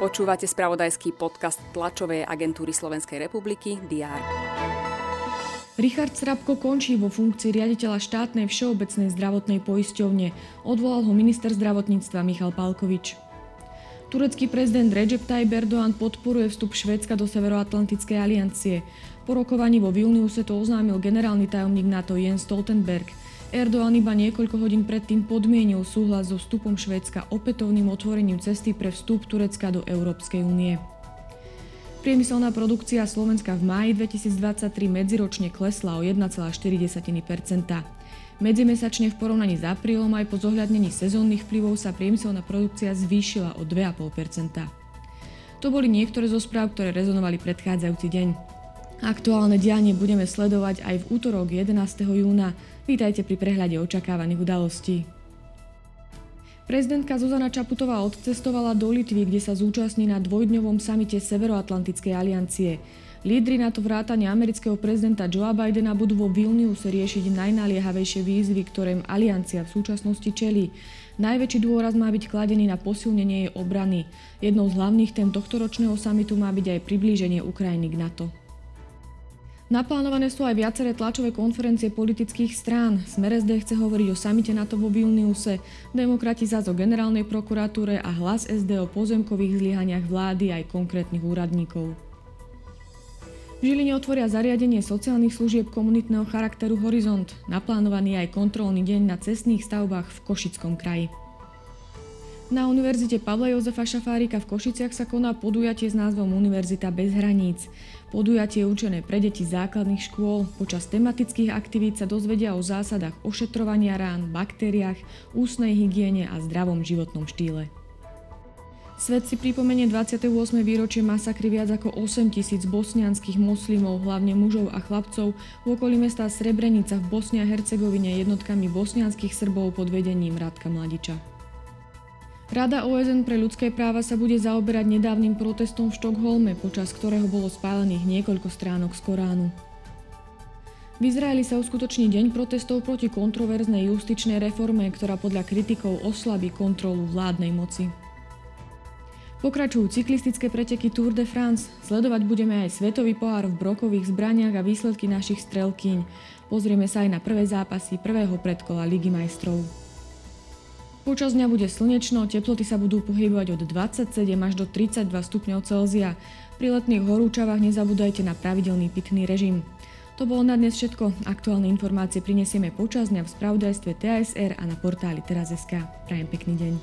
Počúvate spravodajský podcast tlačovej agentúry Slovenskej republiky DR. Richard Srabko končí vo funkcii riaditeľa štátnej všeobecnej zdravotnej poisťovne. Odvolal ho minister zdravotníctva Michal Palkovič. Turecký prezident Recep Tayyip Erdoğan podporuje vstup Švédska do Severoatlantickej aliancie. Po rokovaní vo Vilniuse to oznámil generálny tajomník NATO Jens Stoltenberg – Erdoğan iba niekoľko hodín predtým podmienil súhlas so vstupom Švédska opätovným otvorením cesty pre vstup Turecka do Európskej únie. Priemyselná produkcia Slovenska v máji 2023 medziročne klesla o 1,4 Medzimesačne v porovnaní s aprílom aj po zohľadnení sezónnych vplyvov sa priemyselná produkcia zvýšila o 2,5% To boli niektoré zo správ, ktoré rezonovali predchádzajúci deň. Aktuálne dianie budeme sledovať aj v útorok 11. júna. Vítajte pri prehľade očakávaných udalostí. Prezidentka Zuzana Čaputová odcestovala do Litvy, kde sa zúčastní na dvojdňovom samite Severoatlantickej aliancie. Lídry na to vrátane amerického prezidenta Joea Bidena budú vo Vilniuse riešiť najnaliehavejšie výzvy, ktorým aliancia v súčasnosti čelí. Najväčší dôraz má byť kladený na posilnenie jej obrany. Jednou z hlavných tém tohto ročného samitu má byť aj priblíženie Ukrajiny k NATO. Naplánované sú aj viaceré tlačové konferencie politických strán. Smer SD chce hovoriť o samite NATO vo Vilniuse, demokrati zás o generálnej prokuratúre a hlas SD o pozemkových zlyhaniach vlády aj konkrétnych úradníkov. V Žiline otvoria zariadenie sociálnych služieb komunitného charakteru Horizont. Naplánovaný aj kontrolný deň na cestných stavbách v Košickom kraji. Na Univerzite Pavla Jozefa Šafárika v Košiciach sa koná podujatie s názvom Univerzita bez hraníc. Podujatie je určené pre deti základných škôl. Počas tematických aktivít sa dozvedia o zásadách ošetrovania rán, baktériách, ústnej hygiene a zdravom životnom štýle. Svet si pripomenie 28. výročie masakry viac ako 8 tisíc bosnianských moslimov, hlavne mužov a chlapcov, v okolí mesta Srebrenica v Bosni a Hercegovine jednotkami bosnianských Srbov pod vedením Radka Mladiča. Rada OSN pre ľudské práva sa bude zaoberať nedávnym protestom v Štokholme, počas ktorého bolo spálených niekoľko stránok z Koránu. V Izraeli sa uskutoční deň protestov proti kontroverznej justičnej reforme, ktorá podľa kritikov oslabí kontrolu vládnej moci. Pokračujú cyklistické preteky Tour de France. Sledovať budeme aj svetový pohár v brokových zbraniach a výsledky našich strelkyň. Pozrieme sa aj na prvé zápasy prvého predkola Ligy majstrov. Počas dňa bude slnečno, teploty sa budú pohybovať od 27 až do 32 stupňov Celzia. Pri letných horúčavách nezabúdajte na pravidelný pitný režim. To bolo na dnes všetko. Aktuálne informácie prinesieme počas dňa v spravodajstve TASR a na portáli teraz.sk. Prajem pekný deň.